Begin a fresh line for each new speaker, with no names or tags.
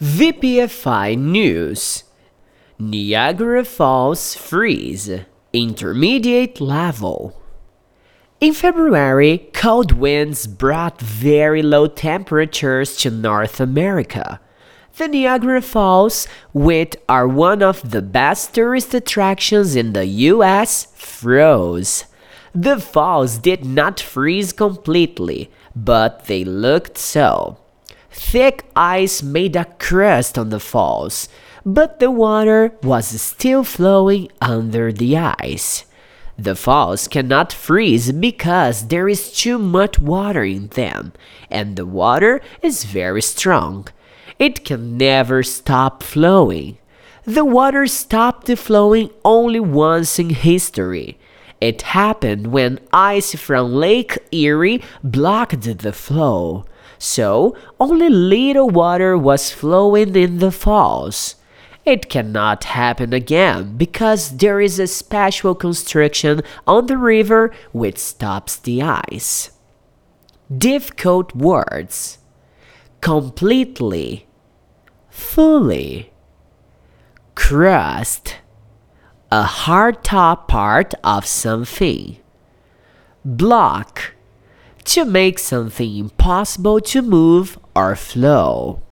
VPFI News Niagara Falls freeze, intermediate level. In February, cold winds brought very low temperatures to North America. The Niagara Falls, which are one of the best tourist attractions in the US, froze. The falls did not freeze completely, but they looked so. Thick ice made a crust on the falls, but the water was still flowing under the ice. The falls cannot freeze because there is too much water in them, and the water is very strong. It can never stop flowing. The water stopped flowing only once in history. It happened when ice from Lake Erie blocked the flow. So only little water was flowing in the falls. It cannot happen again because there is a special construction on the river which stops the ice. Difficult words. Completely, fully, crust, a hard top part of something, block to make something impossible to move or flow.